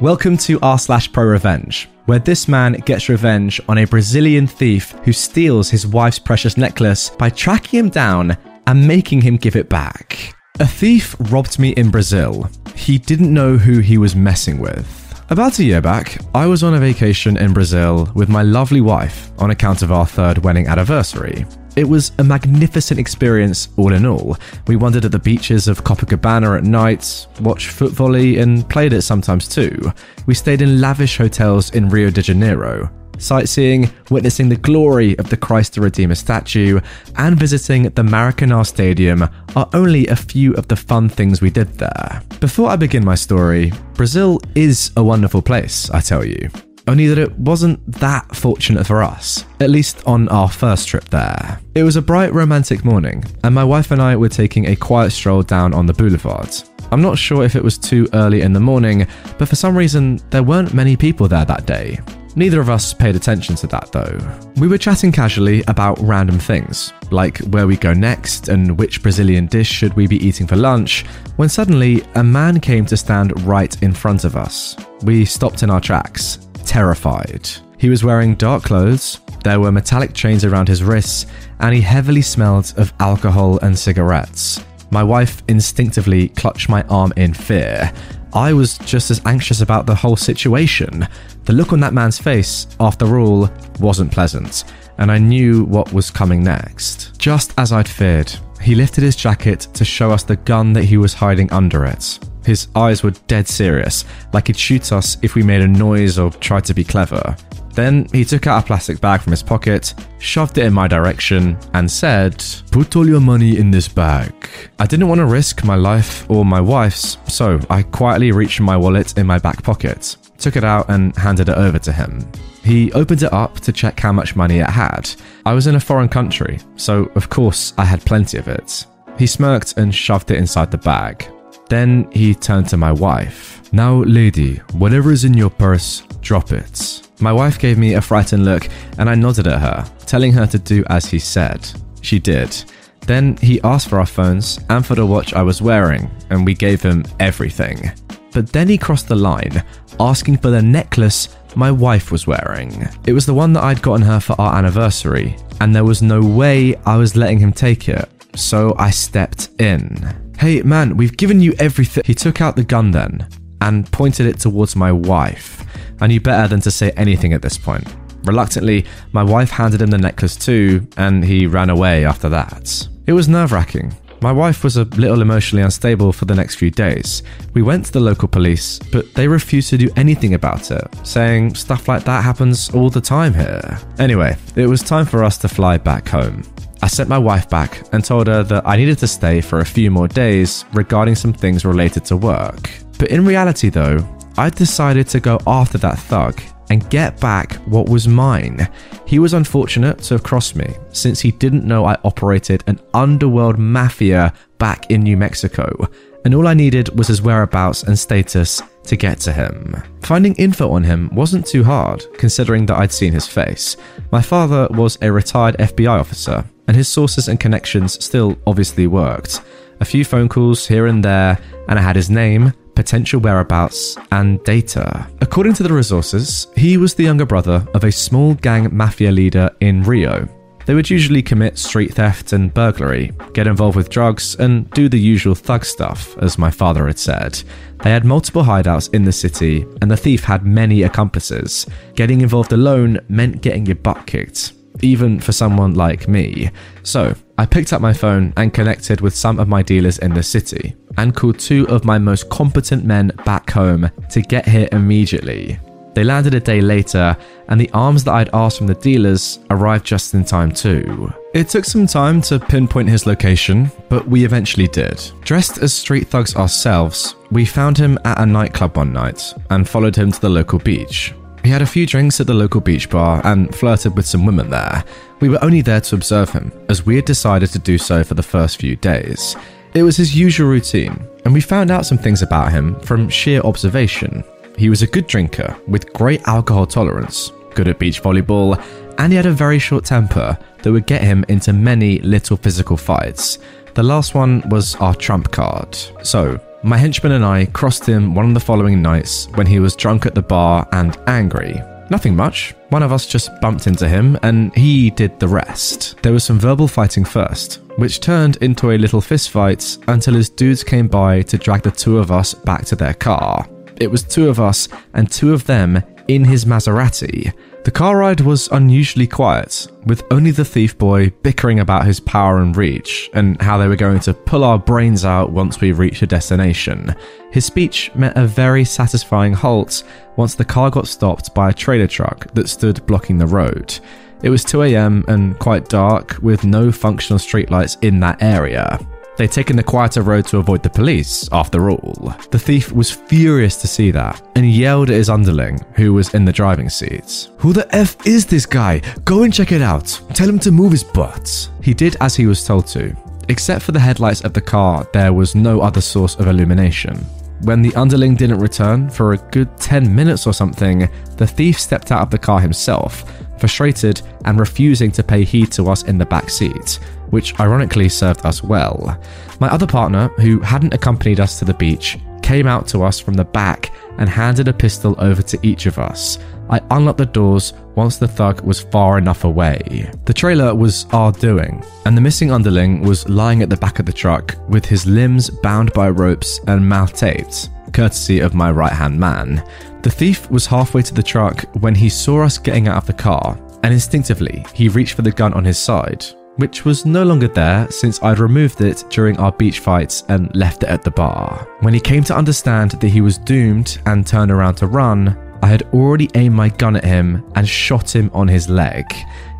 Welcome to r slash pro revenge, where this man gets revenge on a Brazilian thief who steals his wife's precious necklace by tracking him down and making him give it back. A thief robbed me in Brazil. He didn't know who he was messing with. About a year back, I was on a vacation in Brazil with my lovely wife on account of our third wedding anniversary. It was a magnificent experience all in all. We wandered at the beaches of Copacabana at night, watched foot volley, and played it sometimes too. We stayed in lavish hotels in Rio de Janeiro, sightseeing, witnessing the glory of the Christ the Redeemer statue, and visiting the Maracanã Stadium are only a few of the fun things we did there. Before I begin my story, Brazil is a wonderful place, I tell you. Only that it wasn't that fortunate for us, at least on our first trip there. It was a bright romantic morning, and my wife and I were taking a quiet stroll down on the boulevard. I'm not sure if it was too early in the morning, but for some reason, there weren't many people there that day. Neither of us paid attention to that though. We were chatting casually about random things, like where we go next and which Brazilian dish should we be eating for lunch, when suddenly a man came to stand right in front of us. We stopped in our tracks, terrified. He was wearing dark clothes, there were metallic chains around his wrists, and he heavily smelled of alcohol and cigarettes. My wife instinctively clutched my arm in fear. I was just as anxious about the whole situation. The look on that man's face, after all, wasn't pleasant, and I knew what was coming next. Just as I'd feared, he lifted his jacket to show us the gun that he was hiding under it. His eyes were dead serious, like he'd shoot us if we made a noise or tried to be clever. Then he took out a plastic bag from his pocket, shoved it in my direction, and said, Put all your money in this bag. I didn't want to risk my life or my wife's, so I quietly reached my wallet in my back pocket, took it out, and handed it over to him. He opened it up to check how much money it had. I was in a foreign country, so of course I had plenty of it. He smirked and shoved it inside the bag. Then he turned to my wife. Now, lady, whatever is in your purse, drop it. My wife gave me a frightened look and I nodded at her, telling her to do as he said. She did. Then he asked for our phones and for the watch I was wearing, and we gave him everything. But then he crossed the line, asking for the necklace my wife was wearing. It was the one that I'd gotten her for our anniversary, and there was no way I was letting him take it, so I stepped in. Hey man, we've given you everything. He took out the gun then and pointed it towards my wife. I knew better than to say anything at this point. Reluctantly, my wife handed him the necklace too, and he ran away after that. It was nerve wracking. My wife was a little emotionally unstable for the next few days. We went to the local police, but they refused to do anything about it, saying stuff like that happens all the time here. Anyway, it was time for us to fly back home. I sent my wife back and told her that I needed to stay for a few more days regarding some things related to work. But in reality, though, I decided to go after that thug and get back what was mine. He was unfortunate to have crossed me, since he didn't know I operated an underworld mafia back in New Mexico, and all I needed was his whereabouts and status to get to him. Finding info on him wasn't too hard, considering that I'd seen his face. My father was a retired FBI officer, and his sources and connections still obviously worked. A few phone calls here and there, and I had his name, potential whereabouts, and data. According to the resources, he was the younger brother of a small gang mafia leader in Rio. They would usually commit street theft and burglary, get involved with drugs, and do the usual thug stuff, as my father had said. They had multiple hideouts in the city, and the thief had many accomplices. Getting involved alone meant getting your butt kicked, even for someone like me. So, I picked up my phone and connected with some of my dealers in the city and called two of my most competent men back home to get here immediately. They landed a day later, and the arms that I'd asked from the dealers arrived just in time too. It took some time to pinpoint his location, but we eventually did. Dressed as street thugs ourselves, we found him at a nightclub one night and followed him to the local beach. He had a few drinks at the local beach bar and flirted with some women there. We were only there to observe him, as we had decided to do so for the first few days. It was his usual routine, and we found out some things about him from sheer observation. He was a good drinker with great alcohol tolerance, good at beach volleyball, and he had a very short temper that would get him into many little physical fights. The last one was our trump card. So, My henchman and I crossed him one of the following nights when he was drunk at the bar and angry. Nothing much. One of us just bumped into him and he did the rest. There was some verbal fighting first, which turned into a little fist fight until his dudes came by to drag the two of us back to their car. It was two of us and two of them in his Maserati. The car ride was unusually quiet, with only the thief boy bickering about his power and reach, and how they were going to pull our brains out once we reached a destination. His speech met a very satisfying halt once the car got stopped by a trailer truck that stood blocking the road. It was 2am and quite dark, with no functional streetlights in that area. They'd taken the quieter road to avoid the police, after all. The thief was furious to see that and yelled at his underling, who was in the driving seat. Who the F is this guy? Go and check it out. Tell him to move his butt. He did as he was told to. Except for the headlights of the car, there was no other source of illumination. When the underling didn't return for a good 10 minutes or something, the thief stepped out of the car himself, frustrated and refusing to pay heed to us in the back seat, which ironically served us well. My other partner, who hadn't accompanied us to the beach, came out to us from the back and handed a pistol over to each of us. I unlocked the doors once the thug was far enough away. The trailer was our doing, and the missing underling was lying at the back of the truck with his limbs bound by ropes and mouth taped, courtesy of my right hand man. The thief was halfway to the truck when he saw us getting out of the car, and instinctively he reached for the gun on his side, which was no longer there since I'd removed it during our beach fights and left it at the bar. When he came to understand that he was doomed and turned around to run, I had already aimed my gun at him and shot him on his leg.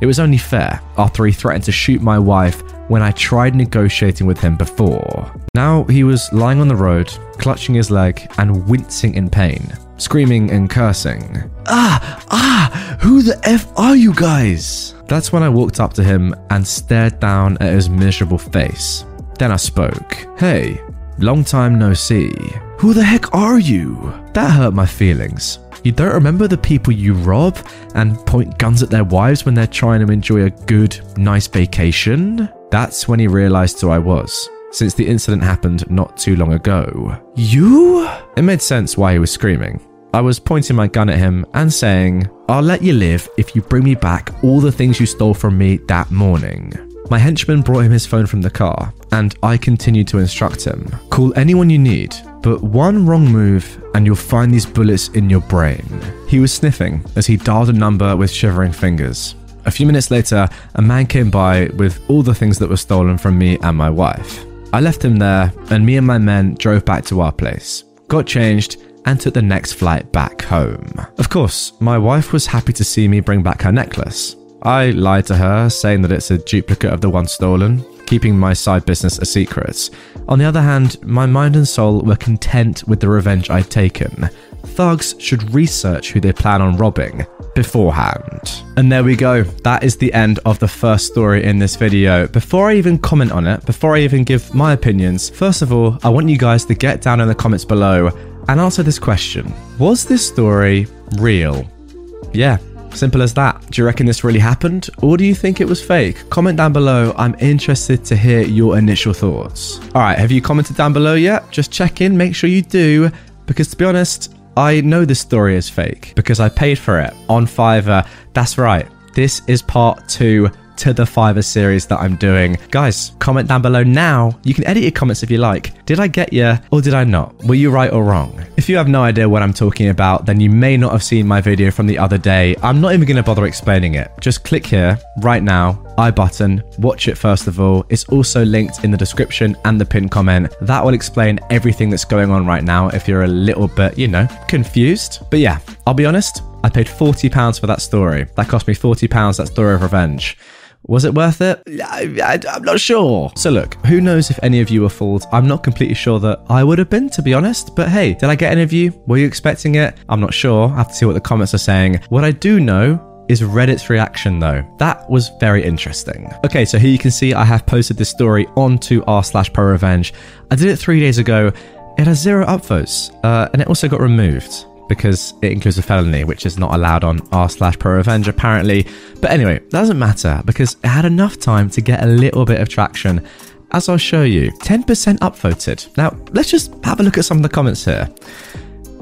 It was only fair after he threatened to shoot my wife when I tried negotiating with him before. Now he was lying on the road, clutching his leg and wincing in pain, screaming and cursing. Ah, ah, who the F are you guys? That's when I walked up to him and stared down at his miserable face. Then I spoke. Hey, long time no see. Who the heck are you? That hurt my feelings. You don't remember the people you rob and point guns at their wives when they're trying to enjoy a good, nice vacation? That's when he realized who I was, since the incident happened not too long ago. You? It made sense why he was screaming. I was pointing my gun at him and saying, I'll let you live if you bring me back all the things you stole from me that morning. My henchman brought him his phone from the car, and I continued to instruct him call anyone you need, but one wrong move and you'll find these bullets in your brain. He was sniffing as he dialed a number with shivering fingers. A few minutes later, a man came by with all the things that were stolen from me and my wife. I left him there, and me and my men drove back to our place, got changed, and took the next flight back home. Of course, my wife was happy to see me bring back her necklace. I lied to her, saying that it's a duplicate of the one stolen, keeping my side business a secret. On the other hand, my mind and soul were content with the revenge I'd taken. Thugs should research who they plan on robbing beforehand. And there we go. That is the end of the first story in this video. Before I even comment on it, before I even give my opinions, first of all, I want you guys to get down in the comments below and answer this question Was this story real? Yeah, Simple as that. Do you reckon this really happened? Or do you think it was fake? Comment down below. I'm interested to hear your initial thoughts. All right, have you commented down below yet? Just check in, make sure you do, because to be honest, I know this story is fake because I paid for it on Fiverr. That's right. This is part two to the Fiverr series that I'm doing. Guys, comment down below now. You can edit your comments if you like. Did I get you or did I not? Were you right or wrong? If you have no idea what I'm talking about, then you may not have seen my video from the other day. I'm not even going to bother explaining it. Just click here right now I button, watch it first of all. It's also linked in the description and the pinned comment. That will explain everything that's going on right now if you're a little bit, you know, confused. But yeah, I'll be honest, I paid £40 for that story. That cost me £40, that story of revenge. Was it worth it? I, am not sure. So, look, who knows if any of you were fooled? I'm not completely sure that I would have been, to be honest. But hey, did I get any of you? Were you expecting it? I'm not sure. I have to see what the comments are saying. What I do know is Reddit's reaction though. That was very interesting. Okay, so here you can see I have posted this story onto r slash pro revenge. I did it three days ago. It has zero upvotes, uh, and it also got removed because it includes a felony, which is not allowed on r slash pro revenge apparently. But anyway, that doesn't matter because it had enough time to get a little bit of traction. as I'll show you, 10% upvoted. Now, let's just have a look at some of the comments here.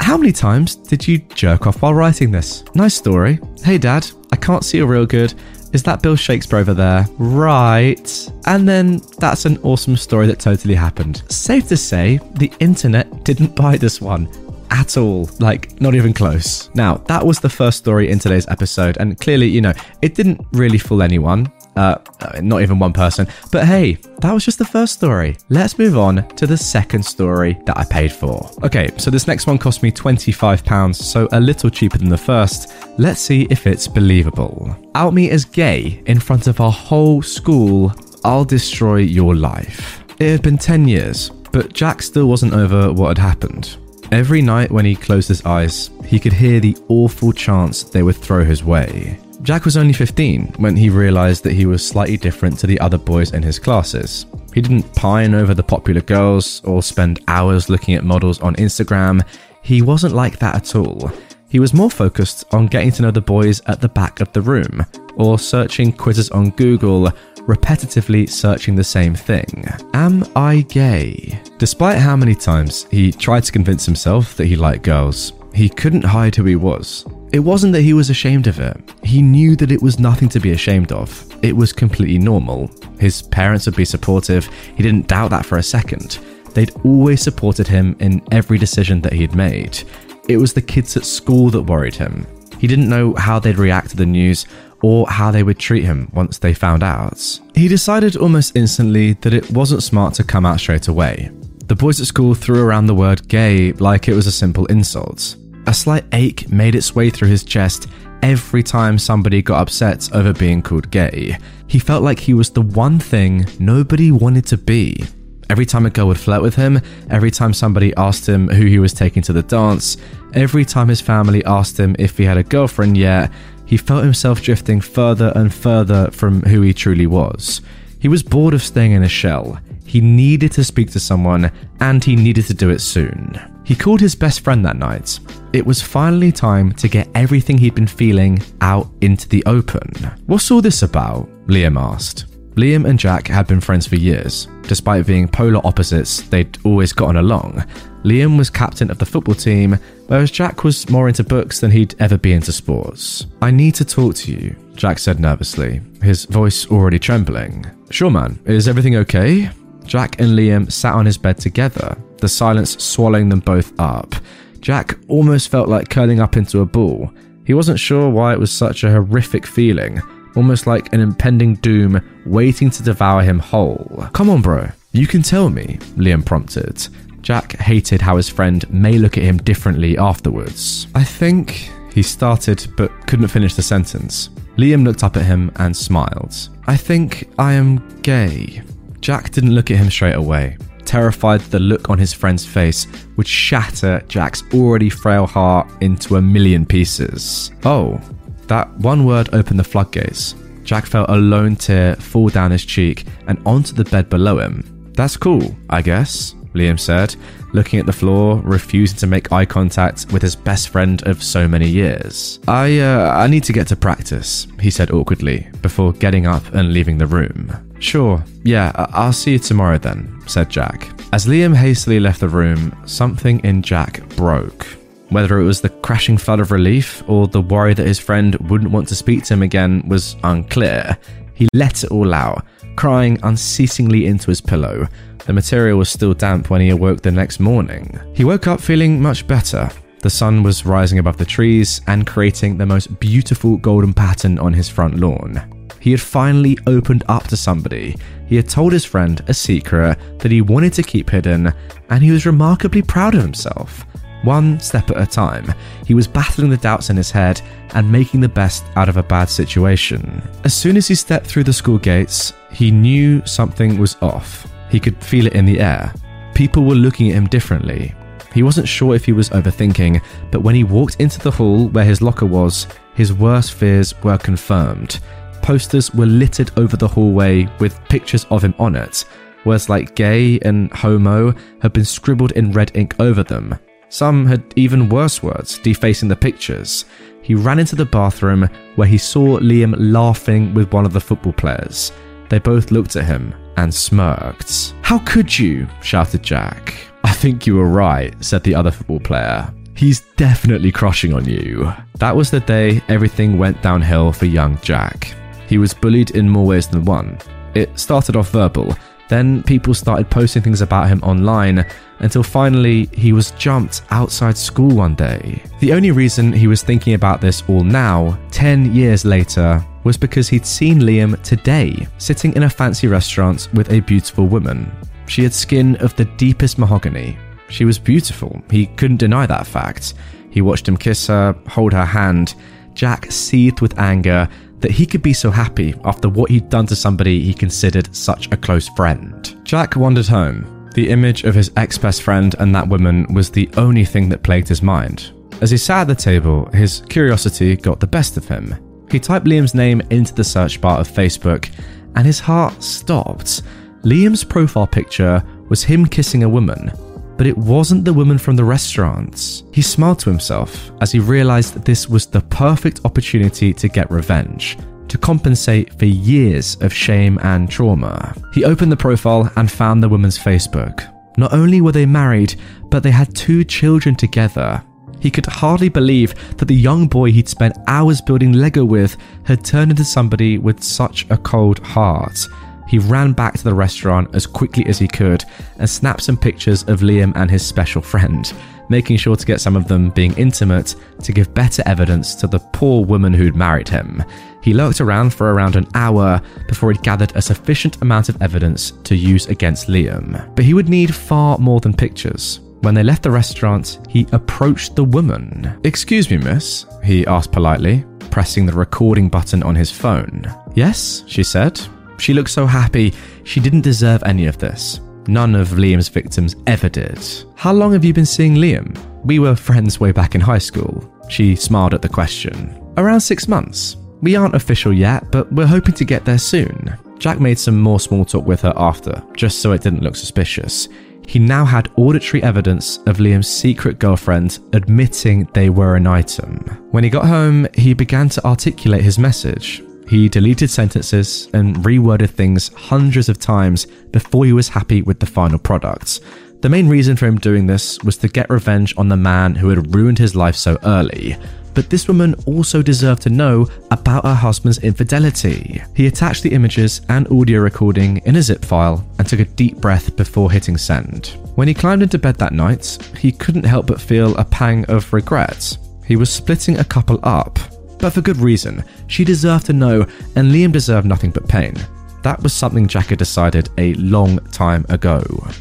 How many times did you jerk off while writing this? Nice story. Hey dad, I can't see you real good. Is that Bill Shakespeare over there? Right. And then that's an awesome story that totally happened. Safe to say, the internet didn't buy this one at all. Like, not even close. Now, that was the first story in today's episode, and clearly, you know, it didn't really fool anyone. Uh, uh, not even one person. But hey, that was just the first story. Let's move on to the second story that I paid for. Okay, so this next one cost me £25, so a little cheaper than the first. Let's see if it's believable. Out me as gay in front of our whole school. I'll destroy your life. It had been 10 years, but Jack still wasn't over what had happened. Every night when he closed his eyes, he could hear the awful chants they would throw his way. Jack was only 15 when he realised that he was slightly different to the other boys in his classes. He didn't pine over the popular girls or spend hours looking at models on Instagram. He wasn't like that at all. He was more focused on getting to know the boys at the back of the room, or searching quizzes on Google repetitively searching the same thing Am I gay? Despite how many times he tried to convince himself that he liked girls, he couldn't hide who he was. It wasn't that he was ashamed of it. He knew that it was nothing to be ashamed of. It was completely normal. His parents would be supportive. He didn't doubt that for a second. They'd always supported him in every decision that he'd made. It was the kids at school that worried him. He didn't know how they'd react to the news or how they would treat him once they found out. He decided almost instantly that it wasn't smart to come out straight away. The boys at school threw around the word gay like it was a simple insult. A slight ache made its way through his chest every time somebody got upset over being called gay. He felt like he was the one thing nobody wanted to be. Every time a girl would flirt with him, every time somebody asked him who he was taking to the dance, every time his family asked him if he had a girlfriend yet, he felt himself drifting further and further from who he truly was. He was bored of staying in a shell. He needed to speak to someone, and he needed to do it soon. He called his best friend that night. It was finally time to get everything he'd been feeling out into the open. What's all this about? Liam asked. Liam and Jack had been friends for years. Despite being polar opposites, they'd always gotten along. Liam was captain of the football team, whereas Jack was more into books than he'd ever be into sports. I need to talk to you, Jack said nervously, his voice already trembling. Sure, man. Is everything okay? Jack and Liam sat on his bed together, the silence swallowing them both up. Jack almost felt like curling up into a ball. He wasn't sure why it was such a horrific feeling, almost like an impending doom waiting to devour him whole. Come on, bro. You can tell me, Liam prompted. Jack hated how his friend may look at him differently afterwards. I think he started but couldn't finish the sentence. Liam looked up at him and smiled. I think I am gay. Jack didn't look at him straight away, terrified the look on his friend's face would shatter Jack's already frail heart into a million pieces. Oh, that one word opened the floodgates. Jack felt a lone tear fall down his cheek and onto the bed below him. That's cool, I guess. Liam said, looking at the floor, refusing to make eye contact with his best friend of so many years. I, uh, I need to get to practice, he said awkwardly, before getting up and leaving the room. Sure, yeah, I- I'll see you tomorrow then, said Jack. As Liam hastily left the room, something in Jack broke. Whether it was the crashing flood of relief or the worry that his friend wouldn't want to speak to him again was unclear. He let it all out, crying unceasingly into his pillow, the material was still damp when he awoke the next morning. He woke up feeling much better. The sun was rising above the trees and creating the most beautiful golden pattern on his front lawn. He had finally opened up to somebody. He had told his friend a secret that he wanted to keep hidden, and he was remarkably proud of himself. One step at a time, he was battling the doubts in his head and making the best out of a bad situation. As soon as he stepped through the school gates, he knew something was off. He could feel it in the air. People were looking at him differently. He wasn't sure if he was overthinking, but when he walked into the hall where his locker was, his worst fears were confirmed. Posters were littered over the hallway with pictures of him on it. Words like gay and homo had been scribbled in red ink over them. Some had even worse words, defacing the pictures. He ran into the bathroom where he saw Liam laughing with one of the football players. They both looked at him and smirked. How could you? shouted Jack. I think you were right, said the other football player. He's definitely crushing on you. That was the day everything went downhill for young Jack. He was bullied in more ways than one. It started off verbal, then people started posting things about him online until finally he was jumped outside school one day. The only reason he was thinking about this all now, 10 years later, was because he'd seen Liam today, sitting in a fancy restaurant with a beautiful woman. She had skin of the deepest mahogany. She was beautiful, he couldn't deny that fact. He watched him kiss her, hold her hand. Jack seethed with anger that he could be so happy after what he'd done to somebody he considered such a close friend. Jack wandered home. The image of his ex best friend and that woman was the only thing that plagued his mind. As he sat at the table, his curiosity got the best of him. He typed Liam's name into the search bar of Facebook, and his heart stopped. Liam's profile picture was him kissing a woman, but it wasn't the woman from the restaurant. He smiled to himself as he realized that this was the perfect opportunity to get revenge, to compensate for years of shame and trauma. He opened the profile and found the woman's Facebook. Not only were they married, but they had two children together. He could hardly believe that the young boy he'd spent hours building Lego with had turned into somebody with such a cold heart. He ran back to the restaurant as quickly as he could and snapped some pictures of Liam and his special friend, making sure to get some of them being intimate to give better evidence to the poor woman who'd married him. He lurked around for around an hour before he'd gathered a sufficient amount of evidence to use against Liam. But he would need far more than pictures. When they left the restaurant, he approached the woman. Excuse me, miss, he asked politely, pressing the recording button on his phone. Yes, she said, she looked so happy. She didn't deserve any of this. None of Liam's victims ever did. How long have you been seeing Liam? We were friends way back in high school. She smiled at the question. Around six months. We aren't official yet, but we're hoping to get there soon. Jack made some more small talk with her after, just so it didn't look suspicious. He now had auditory evidence of Liam's secret girlfriend admitting they were an item. When he got home, he began to articulate his message. He deleted sentences and reworded things hundreds of times before he was happy with the final product. The main reason for him doing this was to get revenge on the man who had ruined his life so early. But this woman also deserved to know about her husband's infidelity. He attached the images and audio recording in a zip file and took a deep breath before hitting send. When he climbed into bed that night, he couldn't help but feel a pang of regret. He was splitting a couple up, but for good reason. She deserved to know, and Liam deserved nothing but pain. That was something Jack had decided a long time ago.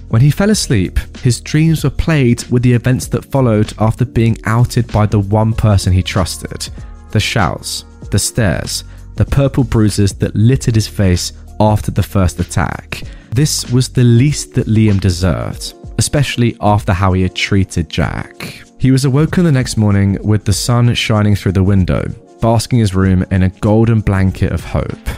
When he fell asleep, his dreams were plagued with the events that followed after being outed by the one person he trusted the shouts, the stares, the purple bruises that littered his face after the first attack. This was the least that Liam deserved, especially after how he had treated Jack. He was awoken the next morning with the sun shining through the window, basking his room in a golden blanket of hope.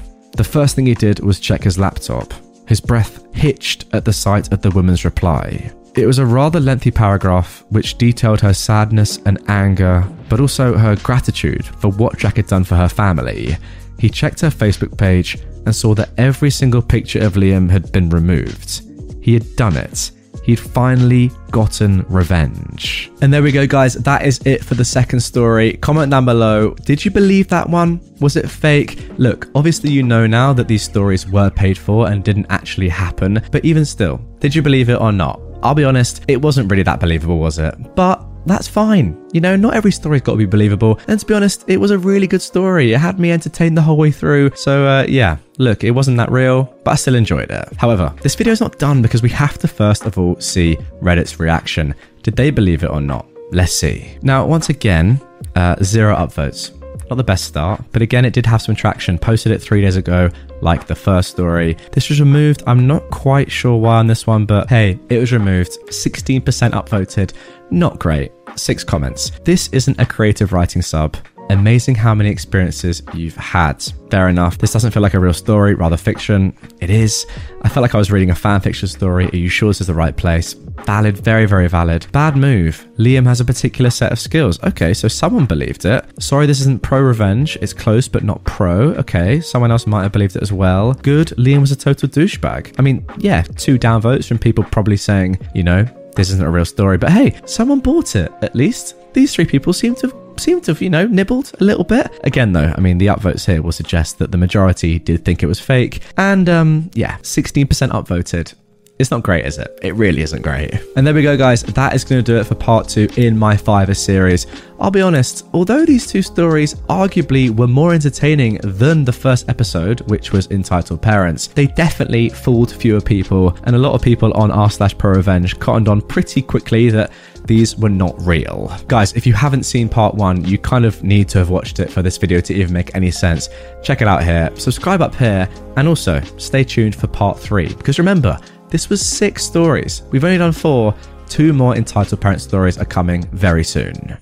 The first thing he did was check his laptop. His breath hitched at the sight of the woman's reply. It was a rather lengthy paragraph which detailed her sadness and anger, but also her gratitude for what Jack had done for her family. He checked her Facebook page and saw that every single picture of Liam had been removed. He had done it he'd finally gotten revenge. And there we go, guys. That is it for the second story. Comment down below. Did you believe that one? Was it fake? Look, obviously, you know now that these stories were paid for and didn't actually happen, but even still, did you believe it or not? I'll be honest, it wasn't really that believable, was it? But that's fine. You know, not every story's got to be believable. And to be honest, it was a really good story. It had me entertained the whole way through. So, uh, yeah, look, it wasn't that real, but I still enjoyed it. However, this video is not done because we have to first of all see Reddit's reaction. Did they believe it or not? Let's see. Now, once again, uh, zero upvotes. Not the best start, but again, it did have some traction. Posted it three days ago, like the first story. This was removed. I'm not quite sure why on this one, but hey, it was removed. 16% upvoted. Not great. Six comments. This isn't a creative writing sub. Amazing how many experiences you've had. Fair enough. This doesn't feel like a real story, rather fiction. It is. I felt like I was reading a fan fiction story. Are you sure this is the right place? Valid, very, very valid. Bad move. Liam has a particular set of skills. Okay, so someone believed it. Sorry, this isn't pro revenge. It's close, but not pro. Okay, someone else might have believed it as well. Good. Liam was a total douchebag. I mean, yeah, two downvotes from people probably saying, you know, this isn't a real story, but hey, someone bought it at least. These three people seem to have seem to have, you know, nibbled a little bit. Again, though, I mean, the upvotes here will suggest that the majority did think it was fake. And um, yeah, 16% upvoted. It's not great, is it? It really isn't great. And there we go, guys. That is going to do it for part two in my Fiverr series. I'll be honest, although these two stories arguably were more entertaining than the first episode, which was entitled Parents, they definitely fooled fewer people, and a lot of people on r slash pro revenge cottoned on pretty quickly that these were not real. Guys, if you haven't seen part one, you kind of need to have watched it for this video to even make any sense. Check it out here, subscribe up here, and also stay tuned for part three, because remember, this was six stories. We've only done four. Two more entitled parent stories are coming very soon.